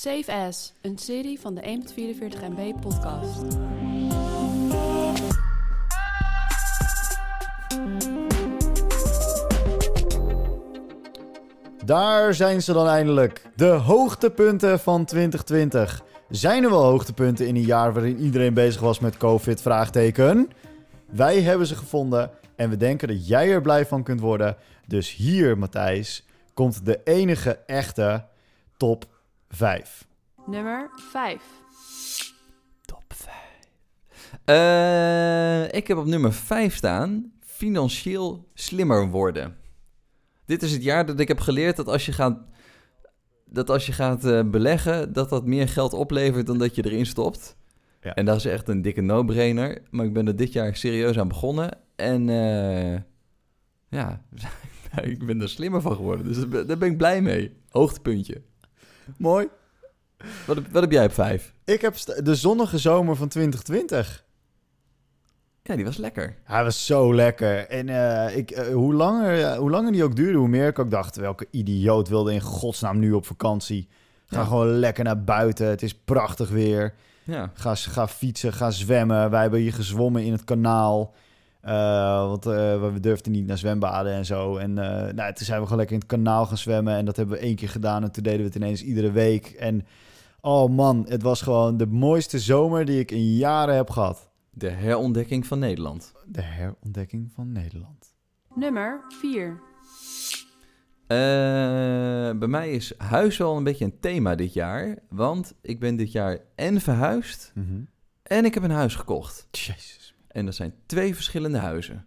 Safe As, een serie van de 1.44 MB podcast. Daar zijn ze dan eindelijk. De hoogtepunten van 2020. Zijn er wel hoogtepunten in een jaar waarin iedereen bezig was met COVID? Vraagteken. Wij hebben ze gevonden en we denken dat jij er blij van kunt worden. Dus hier, Matthijs, komt de enige echte top 5. Nummer 5. Top 5. Eh, ik heb op nummer 5 staan: financieel slimmer worden. Dit is het jaar dat ik heb geleerd dat als je gaat, dat als je gaat eh, beleggen, dat dat meer geld oplevert dan dat je erin stopt. Ja. En dat is echt een dikke no-brainer. Maar ik ben er dit jaar serieus aan begonnen. En eh, ja, ik ben er slimmer van geworden. Dus daar ben ik blij mee. Hoogtepuntje. Mooi. Wat, heb- wat heb jij op 5? Ik heb de zonnige zomer van 2020. Ja, die was lekker. Hij was zo lekker. En eh, ik, eh, hoe, langer, eh, hoe langer die ook duurde, hoe meer ik ook dacht... welke idioot wilde in godsnaam nu op vakantie? Ga Ja. gewoon lekker naar buiten. Het is prachtig weer. Ja. Ga, ga fietsen, ga zwemmen. Wij hebben hier gezwommen in het kanaal. Eh, want eh, we durfden niet naar zwembaden en zo. En eh, nou, toen zijn we gewoon lekker in het kanaal gaan zwemmen. En dat hebben we één keer gedaan. En toen deden we het ineens iedere week. En oh man, het was gewoon de mooiste zomer die ik in jaren heb gehad. De herontdekking van Nederland. De herontdekking van Nederland. Nummer 4. Eh, bij mij is huis wel een beetje een thema dit jaar. Want ik ben dit jaar en verhuisd en ik heb een huis gekocht. Jezus. En dat zijn twee verschillende huizen.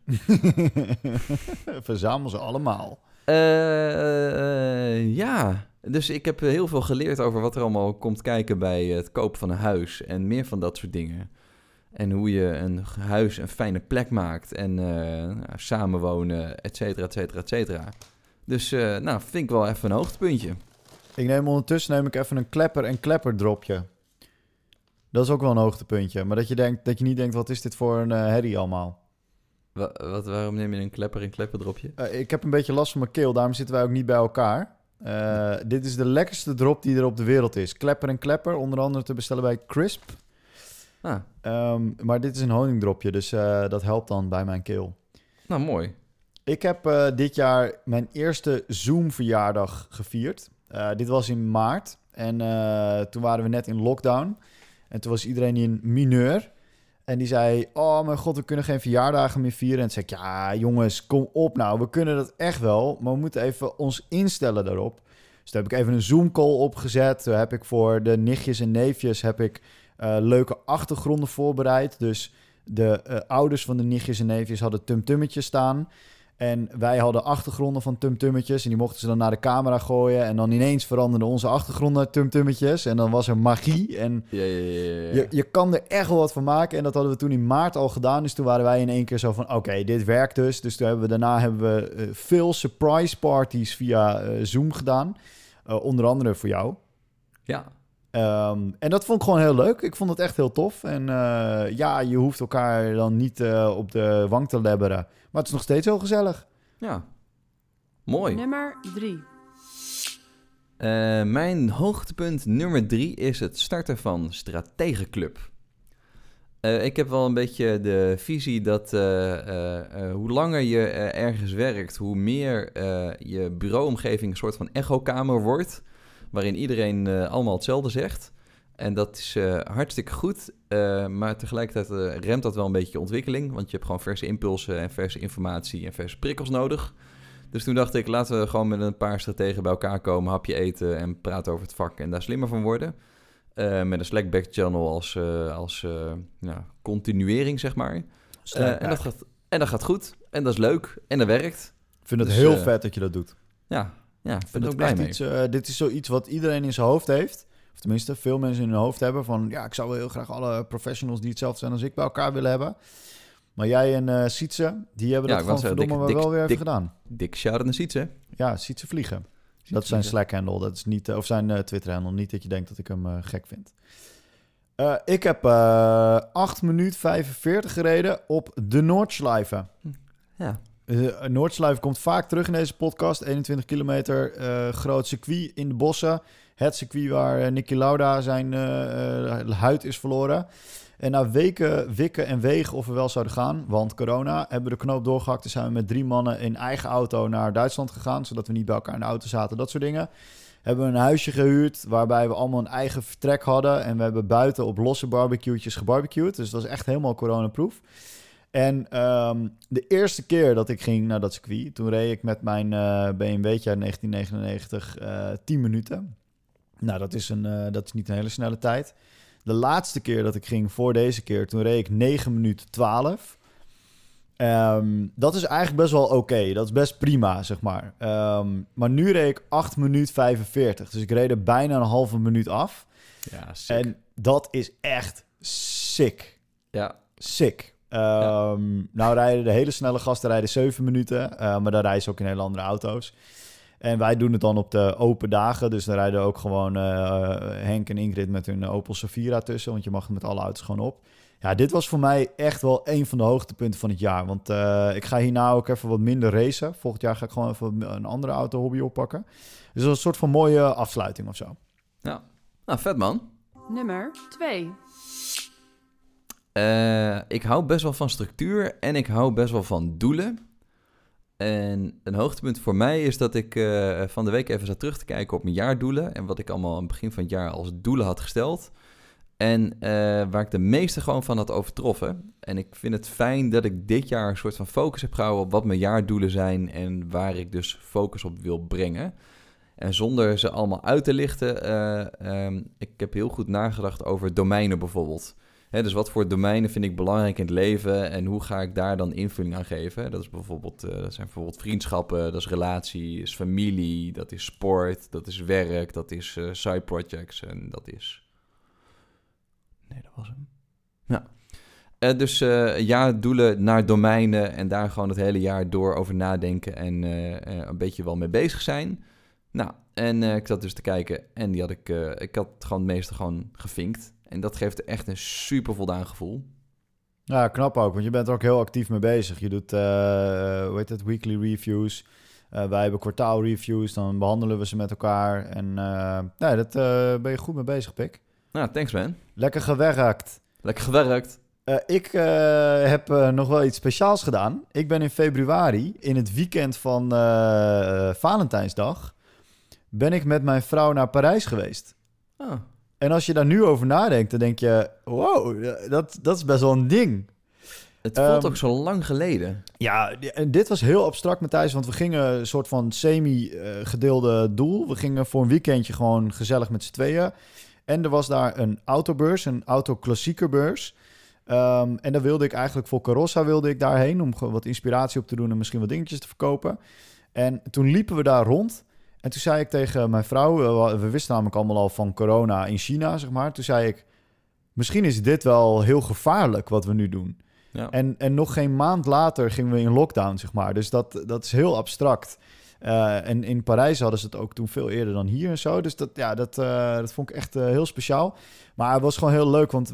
Verzamel ze allemaal. Eh, ja, dus ik heb heel veel geleerd over wat er allemaal komt kijken bij het kopen van een huis. En meer van dat soort dingen. En hoe je een huis een fijne plek maakt. En eh, nou, samenwonen, et cetera, et cetera, et cetera. Dus eh, nou, vind ik wel even een hoogtepuntje. Ik neem ondertussen neem ik even een klepper en klepper dropje. Dat is ook wel een hoogtepuntje. Maar dat je, denkt, dat je niet denkt, wat is dit voor een eh, herrie allemaal? Wa- wat, waarom neem je een klepper en klepperdropje? Eh, ik heb een beetje last van mijn keel, daarom zitten wij ook niet bij elkaar. Eh, dit is de lekkerste drop die er op de wereld is. Klepper en klepper, onder andere te bestellen bij Crisp. Ah, Ehm, maar dit is een honingdropje, dus dat helpt dan bij mijn keel. nou mooi. Ik heb dit jaar mijn eerste Zoom-verjaardag gevierd. Dit was in maart. En toen waren we net in lockdown. En toen was iedereen in mineur. En die zei, oh mijn god, we kunnen geen verjaardagen meer vieren. En toen zei ik, ja jongens, kom op nou. We kunnen dat echt wel, maar we moeten even ons instellen daarop. Dus toen heb ik even een Zoom-call opgezet. Toen heb ik voor de nichtjes en neefjes heb ik, eh, leuke achtergronden voorbereid. Dus de eh, ouders van de nichtjes en neefjes hadden tumtummetjes staan. En wij hadden achtergronden van tumtummetjes. En die mochten ze dan naar de camera gooien. En dan ineens veranderden onze achtergronden naar tumtummetjes. En dan was er magie. En Ja, ja, ja, ja, ja. je, je kan er echt wel wat van maken. En dat hadden we toen in maart al gedaan. Dus toen waren wij in één keer zo van... Oké, dit werkt dus. Dus toen hebben we, daarna hebben we eh, veel surprise parties via eh, Zoom gedaan. Eh, onder andere voor jou. Ja, Ehm, en dat vond ik gewoon heel leuk. Ik vond het echt heel tof. En ja, je hoeft elkaar dan niet op de wang te lebberen. Maar het is nog steeds heel gezellig. ja. Mooi. Nummer 3. Eh, mijn hoogtepunt nummer drie is het starten van Strategenclub. Eh, ik heb wel een beetje de visie dat eh, eh, eh, hoe langer je ergens werkt, hoe meer eh, je bureauomgeving een soort van echokamer wordt, waarin iedereen allemaal hetzelfde zegt. En dat is eh, hartstikke goed, eh, maar tegelijkertijd eh, remt dat wel een beetje je ontwikkeling, want je hebt gewoon verse impulsen en verse informatie en verse prikkels nodig. Dus toen dacht ik, laten we gewoon met een paar strategen bij elkaar komen, hapje eten en praten over het vak en daar slimmer van worden. Met een Slack back channel als, als ja, continuering, zeg maar. En, dat gaat, en dat gaat goed. En dat is leuk. En dat werkt. Ik vind het Dus, heel vet dat je dat doet. Ja, ja vind het ook blij mee. iets, dit is zoiets wat iedereen in zijn hoofd heeft. Of tenminste, veel mensen in hun hoofd hebben. Van ja, ik zou wel heel graag alle professionals die hetzelfde zijn als ik bij elkaar willen hebben. Maar jij en eh Sietse, die hebben Ja, dat gewoon zeggen, verdomme dik- wel weer even dik- gedaan. Dik shout-out naar Sietse. Ja, Sietse vliegen. Dat is zijn Slack-handle. Dat is niet, eh, of zijn eh, Twitter-handle. Niet dat je denkt dat ik hem gek vind. Ik heb eh 8 minuten 45 gereden op de Noordschleife. Ja. Uh, Noordsluif komt vaak terug in deze podcast. 21 kilometer, groot circuit in de bossen. Het circuit waar eh, Nicky Lauda zijn eh, eh, huid is verloren. En na weken wikken en wegen of we wel zouden gaan, want corona, hebben we de knoop doorgehakt. en zijn we met drie mannen in eigen auto naar Duitsland gegaan, zodat we niet bij elkaar in de auto zaten, dat soort dingen. Hebben we een huisje gehuurd waarbij we allemaal een eigen vertrek hadden. En we hebben buiten op losse barbecue'tjes gebarbecued. Dus dat was echt helemaal coronaproof. En ehm, de eerste keer dat ik ging naar dat circuit, toen reed ik met mijn eh BMW'tje uit 1999 eh 10 minuten. Nou, dat is, een, eh, dat is niet een hele snelle tijd. De laatste keer dat ik ging voor deze keer, toen reed ik 9 minuten 12. Ehm, dat is eigenlijk best wel oké. Dat is best prima, zeg maar. Ehm, maar nu reed ik 8 minuten 45. Dus ik reed er bijna een halve minuut af. Ja, En dat is echt sick. ja. Sick. Ehm, Nou rijden de hele snelle gasten rijden 7 minuten. eh, maar dan rijden ze ook in hele andere auto's. En wij doen het dan op de open dagen. Dus dan rijden ook gewoon eh, Henk en Ingrid met hun Opel Safira tussen. Want je mag met alle auto's gewoon op. Ja, dit was voor mij echt wel een van de hoogtepunten van het jaar. Want eh, ik ga hierna ook even wat minder racen. Volgend jaar ga ik gewoon even een andere auto hobby oppakken. Dus dat is een soort van mooie afsluiting of zo. Nou, vet man. Nummer 2. Eh, ik hou best wel van structuur en ik hou best wel van doelen. En een hoogtepunt voor mij is dat ik eh, van de week even zat terug te kijken op mijn jaardoelen. En wat ik allemaal aan het begin van het jaar als doelen had gesteld. En eh, waar ik de meeste gewoon van had overtroffen. En ik vind het fijn dat ik dit jaar een soort van focus heb gehouden op wat mijn jaardoelen zijn. En waar ik dus focus op wil brengen. En zonder ze allemaal uit te lichten, ehm, ik heb heel goed nagedacht over domeinen bijvoorbeeld. Dus wat voor domeinen vind ik belangrijk in het leven en hoe ga ik daar dan invulling aan geven? Dat, is bijvoorbeeld, eh, dat zijn bijvoorbeeld vriendschappen, dat is relatie, familie, dat is sport, dat is werk, dat is eh, side projects en dat is... Nee, dat was hem. Ja. Eh, dus eh, ja, doelen naar domeinen en daar gewoon het hele jaar door over nadenken en een beetje wel mee bezig zijn. Nou, en ik zat dus te kijken en die had ik, ik had gewoon het meeste gewoon gevinkt. En dat geeft echt een super voldaan gevoel. Ja, knap ook, want je bent er ook heel actief mee bezig. Je doet, eh, hoe heet het, weekly reviews. Eh, wij hebben kwartaalreviews, dan behandelen we ze met elkaar. En nee, dat ben je goed mee bezig, Pik. Nou, thanks man. Lekker gewerkt. Lekker gewerkt. Ik heb nog wel iets speciaals gedaan. Ik ben in februari, in het weekend van Valentijnsdag, ben ik met mijn vrouw naar Parijs geweest. Oh, En als je daar nu over nadenkt, dan denk je, wow, dat, dat is best wel een ding. het voelt Ehm, ook zo lang geleden. Ja, en dit was heel abstract, Matthijs, want we gingen een soort van semi-gedeelde doel. We gingen voor een weekendje gewoon gezellig met z'n tweeën. En er was daar een autobeurs, een autoklassiekerbeurs. Ehm en daar wilde ik eigenlijk voor Carossa wilde ik daarheen om wat inspiratie op te doen en misschien wat dingetjes te verkopen. En toen liepen we daar rond. En toen zei ik tegen mijn vrouw, we wisten namelijk allemaal al van corona in China, zeg maar. Toen zei ik, misschien is dit wel heel gevaarlijk wat we nu doen. Ja. En, en nog geen maand later gingen we in lockdown, zeg maar. Dus dat, dat is heel abstract. Eh, en in Parijs hadden ze het ook toen veel eerder dan hier en zo. Dus dat, ja, dat, eh, dat vond ik echt eh, heel speciaal. Maar het was gewoon heel leuk, want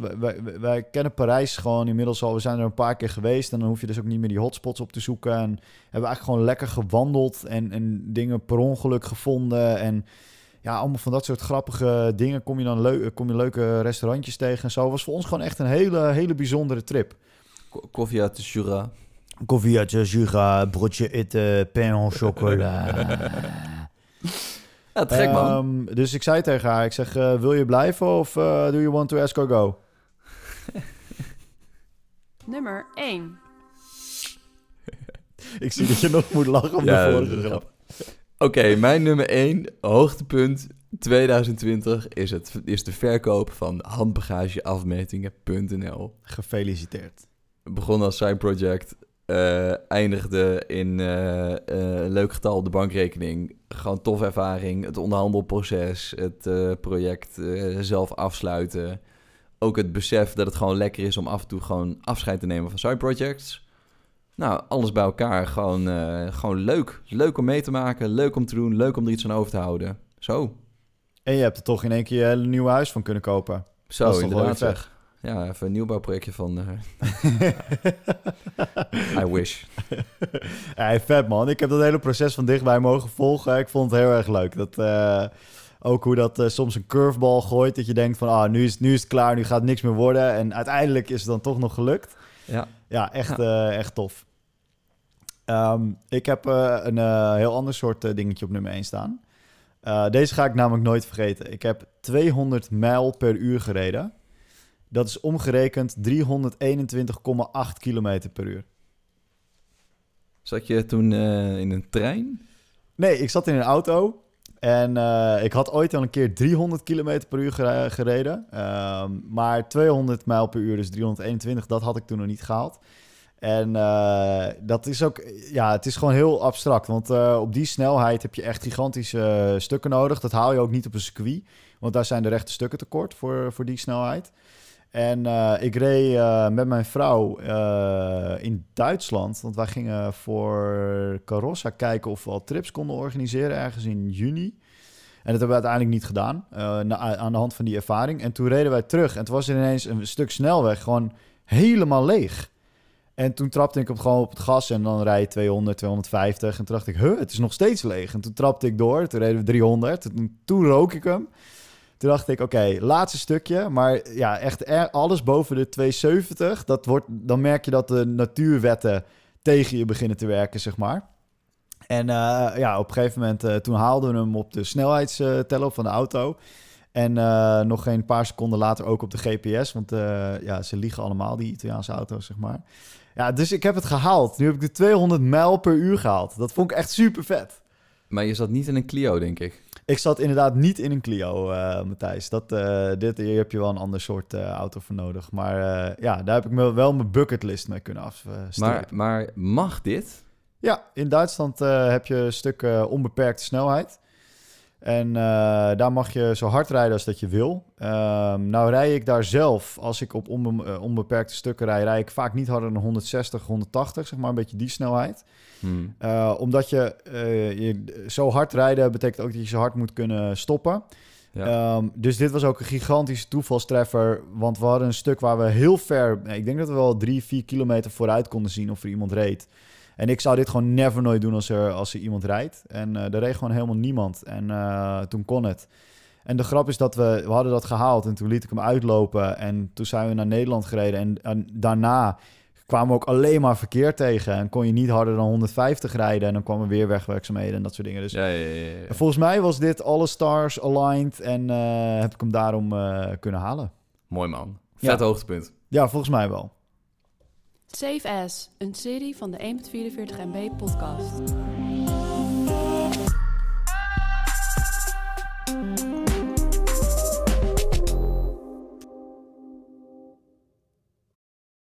wij, kennen Parijs gewoon inmiddels al. We zijn er een paar keer geweest en dan hoef je dus ook niet meer die hotspots op te zoeken. En hebben we eigenlijk gewoon lekker gewandeld en, en dingen per ongeluk gevonden. En ja, allemaal van dat soort grappige dingen kom je dan leu kom je leuke restaurantjes tegen en zo. was voor ons gewoon echt een hele, hele bijzondere trip. Ko- Koffie uit de Jura. Koffietje, jura, broodje eten, pain au chocolat. Ja, te gek man. Ehm, dus ik zei tegen haar, ik zeg, eh, wil je blijven of eh, do you want to ask or go? Nummer 1. Ik zie dat je nog moet lachen om Ja, de vorige grap. Oké, mijn nummer 1 hoogtepunt 2020 is, het, is de verkoop van handbagageafmetingen.nl. Gefeliciteerd. Begon als side project, eh, eindigde in eh, eh, een leuk getal op de bankrekening. Gewoon tof ervaring, het onderhandelproces, het project zelf afsluiten. Ook het besef dat het gewoon lekker is om af en toe gewoon afscheid te nemen van side projects. Nou, alles bij elkaar. Gewoon, gewoon leuk. Leuk om mee te maken, leuk om te doen, leuk om er iets aan over te houden. Zo, En je hebt er toch in één keer je hele nieuwe huis van kunnen kopen. zo Dat is toch inderdaad. Ja, even een nieuwbouwprojectje van... eh, I wish. hey, vet man. Ik heb dat hele proces van dichtbij mogen volgen. Ik vond het heel erg leuk. Dat, eh, Ook hoe dat eh, soms een curveball gooit. Dat je denkt van, ah, nu is, nu is het klaar, nu gaat het niks meer worden. En uiteindelijk is het dan toch nog gelukt. Ja. Ja, echt, echt tof. Ehm, ik heb een heel ander soort dingetje op nummer 1 staan. Deze ga ik namelijk nooit vergeten. Ik heb 200 mijl per uur gereden. Dat is omgerekend 321,8 kilometer per uur. Zat je toen eh, in een trein? Nee, ik zat in een auto. En eh, ik had ooit al een keer 300 kilometer per uur gere- gereden. Ehm, maar 200 mijl per uur, dus 321, dat had ik toen nog niet gehaald. En eh, dat is ook, ja, het is gewoon heel abstract. Want op die snelheid heb je echt gigantische stukken nodig. Dat haal je ook niet op een circuit. Want daar zijn de rechte stukken tekort voor, voor die snelheid. En eh, ik reed eh, met mijn vrouw eh, in Duitsland. Want wij gingen voor Carossa kijken of we al trips konden organiseren ergens in juni. En dat hebben we uiteindelijk niet gedaan. na- aan de hand van die ervaring. En toen reden wij terug. En toen was ineens een stuk snelweg gewoon helemaal leeg. En toen trapte ik op, gewoon op het gas en dan rij je 200, 250. En toen dacht ik, huh, het is nog steeds leeg. En toen trapte ik door, toen reden we 300. Toen, toen rook ik hem. Toen dacht ik, oké, laatste stukje. Maar ja, echt alles boven de 270. Dat wordt, dan merk je dat de natuurwetten tegen je beginnen te werken, zeg maar. En eh, ja, op een gegeven moment, eh, toen haalden we hem op de snelheidsteller van de auto. En eh, nog geen paar seconden later ook op de GPS. Want ja, ze liegen allemaal, die Italiaanse auto's, zeg maar. Ja, dus ik heb het gehaald. Nu heb ik de 200 mijl per uur gehaald. Dat vond ik echt super vet. Maar je zat niet in een Clio, denk ik. Ik zat inderdaad niet in een Clio, eh, Matthijs. Dat, eh, dit, hier heb je wel een ander soort eh, auto voor nodig. Maar ja, daar heb ik me wel mijn bucketlist mee kunnen afstrepen. Maar, maar mag dit? Ja, in Duitsland heb je een stuk onbeperkte snelheid. En eh, daar mag je zo hard rijden als dat je wil. Ehm, nou rij ik daar zelf, als ik op onbe- eh, onbeperkte stukken rij, rij ik vaak niet harder dan 160, 180, zeg maar een beetje die snelheid. Hmm. Eh, omdat je, je zo hard rijden betekent ook dat je zo hard moet kunnen stoppen. Ja. Ehm, dus dit was ook een gigantische toevalstreffer. Want we hadden een stuk waar we heel ver... Ik denk dat we wel drie, vier kilometer vooruit konden zien of er iemand reed. En ik zou dit gewoon never nooit doen als er, als er iemand rijdt. En eh er reed gewoon helemaal niemand. En eh, toen kon het. En de grap is dat we, we hadden dat gehaald en toen liet ik hem uitlopen. En toen zijn we naar Nederland gereden. En, en daarna kwamen we ook alleen maar verkeer tegen. En kon je niet harder dan 150 rijden. En dan kwamen weer wegwerkzaamheden en dat soort dingen. Dus ja, ja, ja, ja. en Volgens mij was dit alle stars aligned en eh, heb ik hem daarom kunnen halen. Mooi man. Ja. Vet hoogtepunt. Ja, volgens mij wel. Save As, een serie van de 1.44 MB podcast.